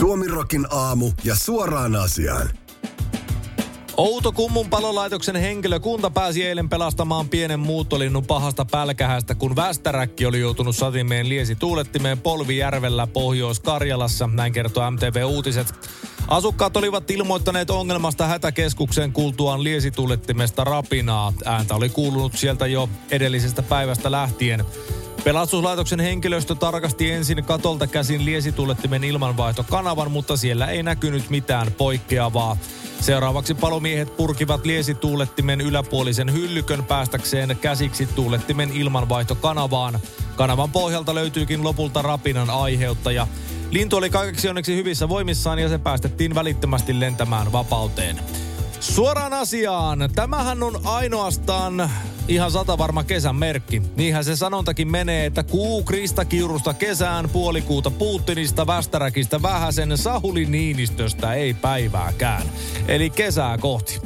Suomirokin aamu ja suoraan asiaan. Outokummun palolaitoksen henkilökunta pääsi eilen pelastamaan pienen muuttolinnun pahasta pälkähästä, kun västäräkki oli joutunut satimeen liesi tuulettimeen Polvijärvellä Pohjois-Karjalassa, näin kertoo MTV Uutiset. Asukkaat olivat ilmoittaneet ongelmasta hätäkeskukseen kuultuaan liesituulettimesta rapinaa. Ääntä oli kuulunut sieltä jo edellisestä päivästä lähtien. Pelastuslaitoksen henkilöstö tarkasti ensin katolta käsin liesitullettimen ilmanvaihtokanavan, mutta siellä ei näkynyt mitään poikkeavaa. Seuraavaksi palomiehet purkivat liesituulettimen yläpuolisen hyllykön päästäkseen käsiksi tuulettimen ilmanvaihtokanavaan. Kanavan pohjalta löytyykin lopulta rapinan aiheuttaja. Lintu oli kaikeksi onneksi hyvissä voimissaan ja se päästettiin välittömästi lentämään vapauteen. Suoraan asiaan. Tämähän on ainoastaan ihan satavarma kesän merkki. Niinhän se sanontakin menee, että kuu Krista Kiurusta kesään, puolikuuta Putinista, Västäräkistä, vähäsen Sahuli Niinistöstä ei päivääkään. Eli kesää kohti.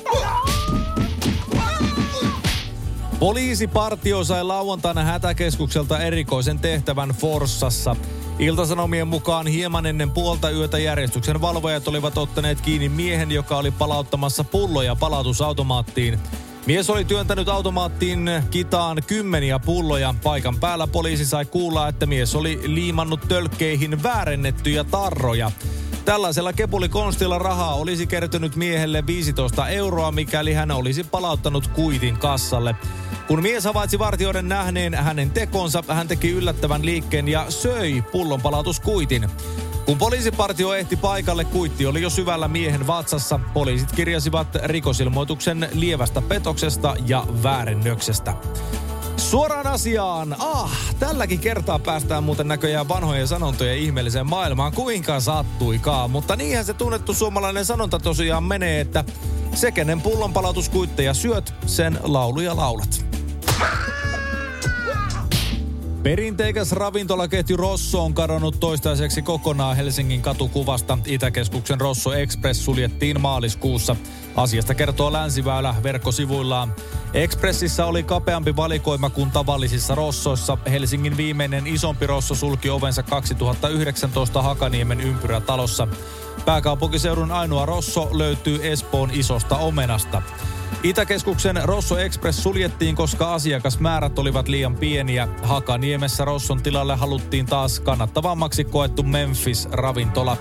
Poliisipartio sai lauantaina hätäkeskukselta erikoisen tehtävän Forssassa. Iltasanomien mukaan hieman ennen puolta yötä järjestyksen valvojat olivat ottaneet kiinni miehen, joka oli palauttamassa pulloja palautusautomaattiin. Mies oli työntänyt automaattiin kitaan kymmeniä pulloja. Paikan päällä poliisi sai kuulla, että mies oli liimannut tölkkeihin väärennettyjä tarroja. Tällaisella kepulikonstilla rahaa olisi kertynyt miehelle 15 euroa, mikäli hän olisi palauttanut kuitin kassalle. Kun mies havaitsi vartijoiden nähneen hänen tekonsa, hän teki yllättävän liikkeen ja söi pullonpalautuskuitin. Kun poliisipartio ehti paikalle, kuitti oli jo syvällä miehen vatsassa. Poliisit kirjasivat rikosilmoituksen lievästä petoksesta ja väärennöksestä. Suoraan asiaan. Ah, tälläkin kertaa päästään muuten näköjään vanhojen sanontojen ihmeelliseen maailmaan. Kuinka sattuikaan. Mutta niinhän se tunnettu suomalainen sanonta tosiaan menee, että se kenen pullonpalautuskuitteja syöt, sen lauluja laulat. Perinteikäs ravintolaketju Rosso on kadonnut toistaiseksi kokonaan Helsingin katukuvasta. Itäkeskuksen Rosso Express suljettiin maaliskuussa. Asiasta kertoo Länsiväylä verkkosivuillaan. Expressissä oli kapeampi valikoima kuin tavallisissa Rossoissa. Helsingin viimeinen isompi Rosso sulki ovensa 2019 Hakaniemen ympyrätalossa. Pääkaupunkiseudun ainoa Rosso löytyy Espoon isosta omenasta. Itäkeskuksen Rosso Express suljettiin, koska asiakasmäärät olivat liian pieniä. Hakaniemessä Rosson tilalle haluttiin taas kannattavammaksi koettu Memphis-ravintola.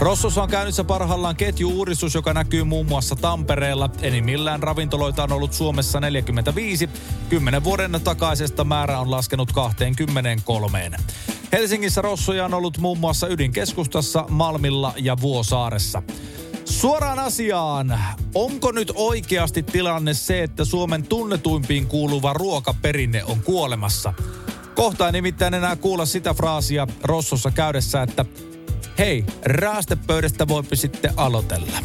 Rossossa on käynnissä parhaillaan ketjuuudistus, joka näkyy muun muassa Tampereella. Enimmillään ravintoloita on ollut Suomessa 45. Kymmenen vuoden takaisesta määrä on laskenut 23. Helsingissä Rossoja on ollut muun muassa ydinkeskustassa, Malmilla ja Vuosaaressa. Suoraan asiaan. Onko nyt oikeasti tilanne se, että Suomen tunnetuimpiin kuuluva ruokaperinne on kuolemassa? Kohta ei nimittäin enää kuulla sitä fraasia Rossossa käydessä, että hei, raastepöydästä voipi sitten aloitella.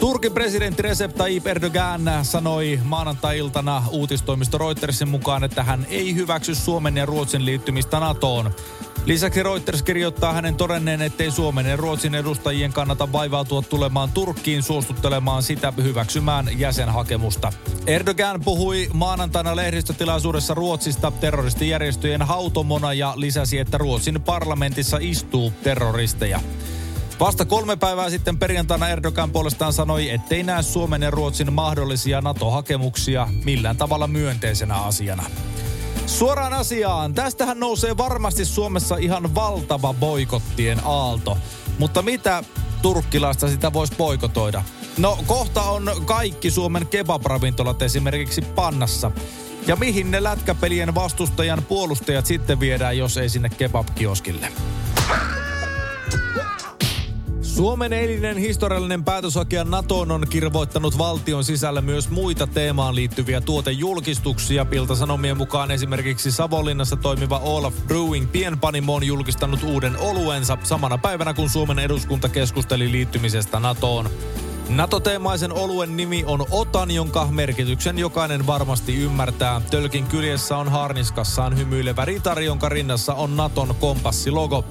Turkin presidentti Recep Tayyip Erdogan sanoi maanantai-iltana uutistoimisto Reutersin mukaan, että hän ei hyväksy Suomen ja Ruotsin liittymistä NATOon. Lisäksi Reuters kirjoittaa hänen todenneen, ettei Suomen ja Ruotsin edustajien kannata vaivautua tulemaan Turkkiin suostuttelemaan sitä hyväksymään jäsenhakemusta. Erdogan puhui maanantaina lehdistötilaisuudessa Ruotsista terroristijärjestöjen hautomona ja lisäsi, että Ruotsin parlamentissa istuu terroristeja. Vasta kolme päivää sitten perjantaina Erdogan puolestaan sanoi, ettei näe Suomen ja Ruotsin mahdollisia NATO-hakemuksia millään tavalla myönteisenä asiana. Suoraan asiaan. Tästähän nousee varmasti Suomessa ihan valtava boikottien aalto. Mutta mitä turkkilaista sitä voisi boikotoida? No kohta on kaikki Suomen kebabravintolat esimerkiksi pannassa. Ja mihin ne lätkäpelien vastustajan puolustajat sitten viedään, jos ei sinne kebabkioskille? Suomen eilinen historiallinen päätöshakija NATOon on kirvoittanut valtion sisällä myös muita teemaan liittyviä tuotejulkistuksia. Pilta-sanomien mukaan esimerkiksi Savonlinnassa toimiva Olaf Brewing pienpanimo on julkistanut uuden oluensa samana päivänä, kun Suomen eduskunta keskusteli liittymisestä NATOon. NATO-teemaisen oluen nimi on Otan, jonka merkityksen jokainen varmasti ymmärtää. Tölkin kyljessä on harniskassaan hymyilevä ritari, jonka rinnassa on Naton kompassilogo.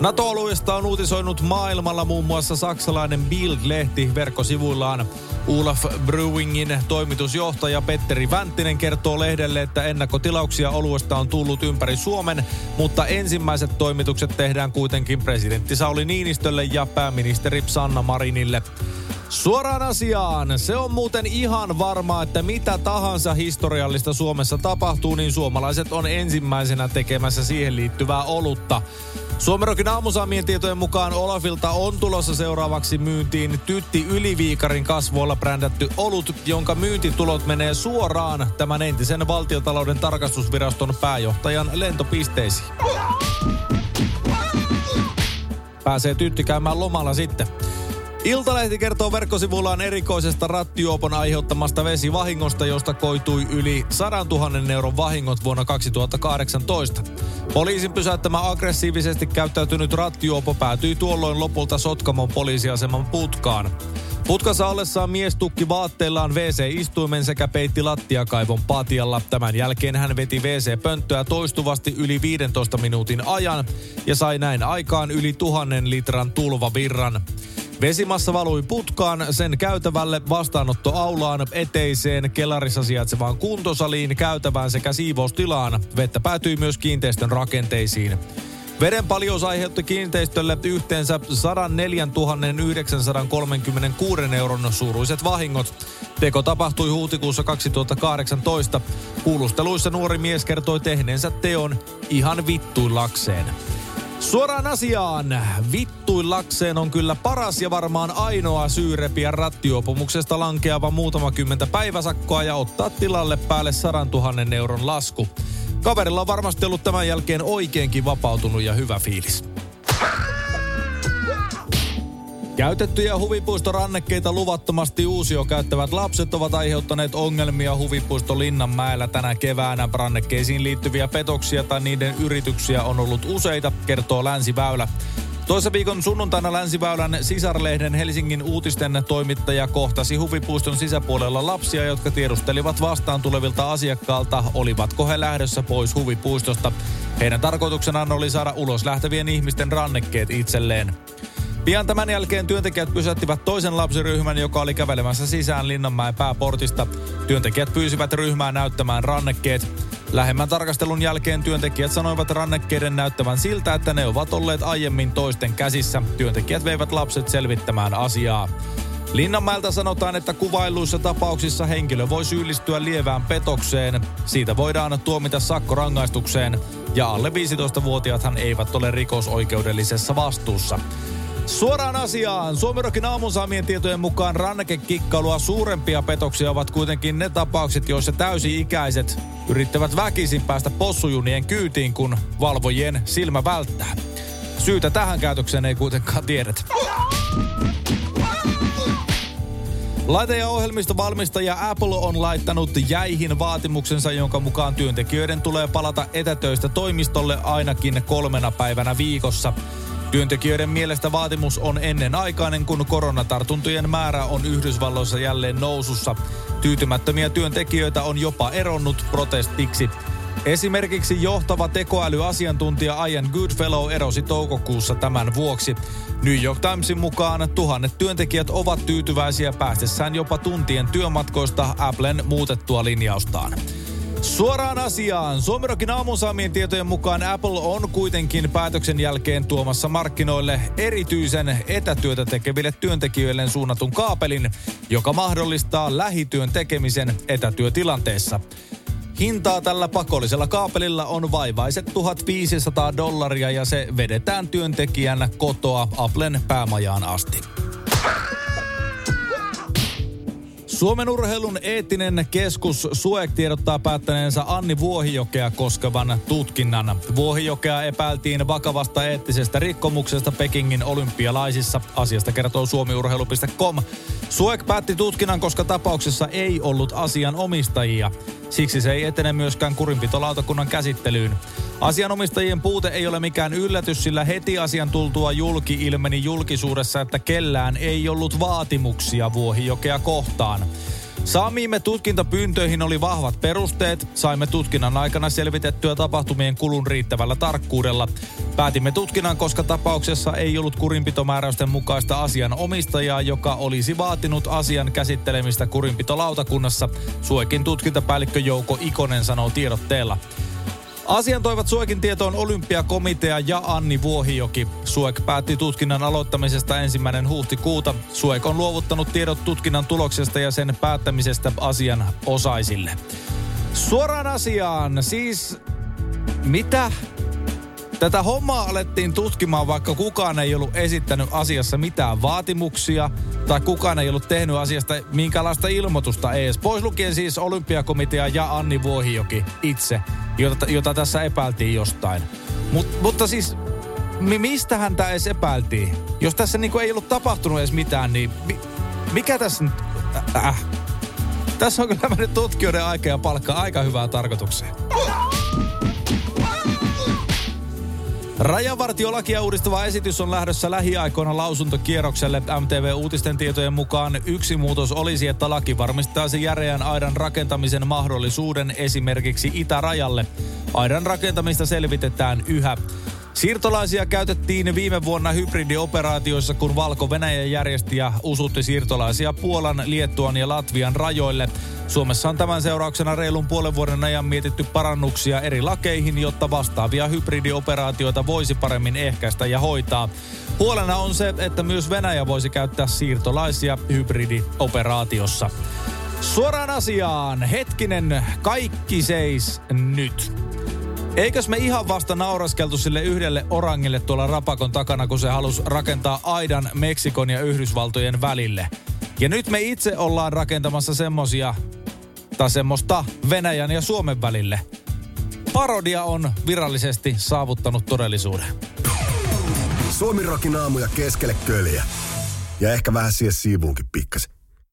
NATO-alueesta on uutisoinut maailmalla muun muassa saksalainen Bild-lehti verkkosivuillaan. Olaf Brewingin toimitusjohtaja Petteri Vänttinen kertoo lehdelle, että ennakkotilauksia oluesta on tullut ympäri Suomen, mutta ensimmäiset toimitukset tehdään kuitenkin presidentti Sauli Niinistölle ja pääministeri Sanna Marinille. Suoraan asiaan. Se on muuten ihan varmaa, että mitä tahansa historiallista Suomessa tapahtuu, niin suomalaiset on ensimmäisenä tekemässä siihen liittyvää olutta. Suomerokin aamusaamien tietojen mukaan Olafilta on tulossa seuraavaksi myyntiin Tytti Yliviikarin kasvoilla brändätty olut, jonka myyntitulot menee suoraan tämän entisen valtiotalouden tarkastusviraston pääjohtajan lentopisteisiin. Pääsee Tytti käymään lomalla sitten. Iltalehti kertoo verkkosivullaan erikoisesta rattijuopon aiheuttamasta vesivahingosta, josta koitui yli 100 000 euron vahingot vuonna 2018. Poliisin pysäyttämä aggressiivisesti käyttäytynyt rattijuopo päätyi tuolloin lopulta Sotkamon poliisiaseman putkaan. Putkassa ollessaan mies tukki vaatteillaan WC-istuimen sekä peitti lattiakaivon patjalla. Tämän jälkeen hän veti WC-pönttöä toistuvasti yli 15 minuutin ajan ja sai näin aikaan yli tuhannen litran tulvavirran. Vesimassa valui putkaan, sen käytävälle, vastaanottoaulaan, eteiseen, kelarissa sijaitsevaan kuntosaliin, käytävään sekä siivoustilaan. Vettä päätyi myös kiinteistön rakenteisiin. Veden paljous aiheutti kiinteistölle yhteensä 104 936 euron suuruiset vahingot. Teko tapahtui huhtikuussa 2018. Kuulusteluissa nuori mies kertoi tehneensä teon ihan vittuillakseen. Suoraan asiaan. Vittuillakseen on kyllä paras ja varmaan ainoa syy repiä rattiopumuksesta lankeava muutama kymmentä päiväsakkoa ja ottaa tilalle päälle 100 000 euron lasku. Kaverilla on varmasti ollut tämän jälkeen oikeinkin vapautunut ja hyvä fiilis. Käytettyjä huvipuistorannekkeita luvattomasti uusio käyttävät lapset ovat aiheuttaneet ongelmia huvipuisto Linnanmäellä tänä keväänä. Rannekkeisiin liittyviä petoksia tai niiden yrityksiä on ollut useita, kertoo Länsiväylä. Toissa viikon sunnuntaina Länsiväylän sisarlehden Helsingin uutisten toimittaja kohtasi huvipuiston sisäpuolella lapsia, jotka tiedustelivat vastaan tulevilta asiakkaalta, olivatko he lähdössä pois huvipuistosta. Heidän tarkoituksenaan oli saada ulos lähtevien ihmisten rannekkeet itselleen. Pian tämän jälkeen työntekijät pysäyttivät toisen lapsiryhmän, joka oli kävelemässä sisään Linnanmäen pääportista. Työntekijät pyysivät ryhmää näyttämään rannekkeet. Lähemmän tarkastelun jälkeen työntekijät sanoivat rannekkeiden näyttävän siltä, että ne ovat olleet aiemmin toisten käsissä. Työntekijät veivät lapset selvittämään asiaa. Linnanmäeltä sanotaan, että kuvailuissa tapauksissa henkilö voi syyllistyä lievään petokseen. Siitä voidaan tuomita sakkorangaistukseen ja alle 15-vuotiaathan eivät ole rikosoikeudellisessa vastuussa. Suoraan asiaan. Suomirokin aamun saamien tietojen mukaan rannekekikkailua suurempia petoksia ovat kuitenkin ne tapaukset, joissa täysi-ikäiset yrittävät väkisin päästä possujunien kyytiin, kun valvojien silmä välttää. Syytä tähän käytökseen ei kuitenkaan tiedetä. Laite- ja ohjelmistovalmistaja Apple on laittanut jäihin vaatimuksensa, jonka mukaan työntekijöiden tulee palata etätöistä toimistolle ainakin kolmena päivänä viikossa. Työntekijöiden mielestä vaatimus on ennenaikainen, kun koronatartuntojen määrä on Yhdysvalloissa jälleen nousussa. Tyytymättömiä työntekijöitä on jopa eronnut protestiksi. Esimerkiksi johtava tekoälyasiantuntija Ian Goodfellow erosi toukokuussa tämän vuoksi. New York Timesin mukaan tuhannet työntekijät ovat tyytyväisiä päästessään jopa tuntien työmatkoista Applen muutettua linjaustaan. Suoraan asiaan. Suomerokin aamun saamien tietojen mukaan Apple on kuitenkin päätöksen jälkeen tuomassa markkinoille erityisen etätyötä tekeville työntekijöille suunnatun kaapelin, joka mahdollistaa lähityön tekemisen etätyötilanteessa. Hintaa tällä pakollisella kaapelilla on vaivaiset 1500 dollaria ja se vedetään työntekijän kotoa Applen päämajaan asti. Suomen urheilun eettinen keskus SUEK tiedottaa päättäneensä Anni Vuohijokea koskevan tutkinnan. Vuohijokea epäiltiin vakavasta eettisestä rikkomuksesta Pekingin olympialaisissa. Asiasta kertoo suomiurheilu.com. SUEK päätti tutkinnan, koska tapauksessa ei ollut asian omistajia. Siksi se ei etene myöskään kurinpitolautakunnan käsittelyyn. Asianomistajien puute ei ole mikään yllätys, sillä heti asian tultua julki ilmeni julkisuudessa, että kellään ei ollut vaatimuksia Vuohijokea kohtaan. Saamiimme tutkintapyyntöihin oli vahvat perusteet. Saimme tutkinnan aikana selvitettyä tapahtumien kulun riittävällä tarkkuudella. Päätimme tutkinnan, koska tapauksessa ei ollut kurinpitomääräysten mukaista asian omistajaa, joka olisi vaatinut asian käsittelemistä kurinpitolautakunnassa. Suekin tutkintapäällikkö Jouko Ikonen sanoo tiedotteella. Asian toivat Suekin tietoon olympiakomitea ja Anni Vuohijoki. Suek päätti tutkinnan aloittamisesta ensimmäinen huhtikuuta. Suek on luovuttanut tiedot tutkinnan tuloksesta ja sen päättämisestä asian osaisille. Suoraan asiaan, siis mitä? Tätä hommaa alettiin tutkimaan, vaikka kukaan ei ollut esittänyt asiassa mitään vaatimuksia tai kukaan ei ollut tehnyt asiasta minkälaista ilmoitusta edes. Pois lukien siis olympiakomitea ja Anni Vuohijoki itse, jota, jota tässä epäiltiin jostain. Mut, mutta siis, mi, mistä häntä edes epäiltiin? Jos tässä niinku ei ollut tapahtunut edes mitään, niin mi, mikä tässä nyt... Äh. Tässä on kyllä mennyt tutkijoiden aika ja palkka aika hyvää tarkoitukseen. Rajavartiolakia uudistava esitys on lähdössä lähiaikoina lausuntokierrokselle. MTV-uutisten tietojen mukaan yksi muutos olisi, että laki varmistaisi järeän aidan rakentamisen mahdollisuuden esimerkiksi itärajalle. Aidan rakentamista selvitetään yhä. Siirtolaisia käytettiin viime vuonna hybridioperaatioissa, kun Valko-Venäjä järjesti ja usutti siirtolaisia Puolan, Liettuan ja Latvian rajoille. Suomessa on tämän seurauksena reilun puolen vuoden ajan mietitty parannuksia eri lakeihin, jotta vastaavia hybridioperaatioita voisi paremmin ehkäistä ja hoitaa. Huolena on se, että myös Venäjä voisi käyttää siirtolaisia hybridioperaatiossa. Suoraan asiaan, hetkinen, kaikki seis nyt. Eikös me ihan vasta nauraskeltu sille yhdelle orangille tuolla rapakon takana, kun se halusi rakentaa aidan Meksikon ja Yhdysvaltojen välille? Ja nyt me itse ollaan rakentamassa semmosia, tai semmoista Venäjän ja Suomen välille. Parodia on virallisesti saavuttanut todellisuuden. Suomi rokin aamuja keskelle köljä. Ja ehkä vähän siihen siivuunkin pikkasen.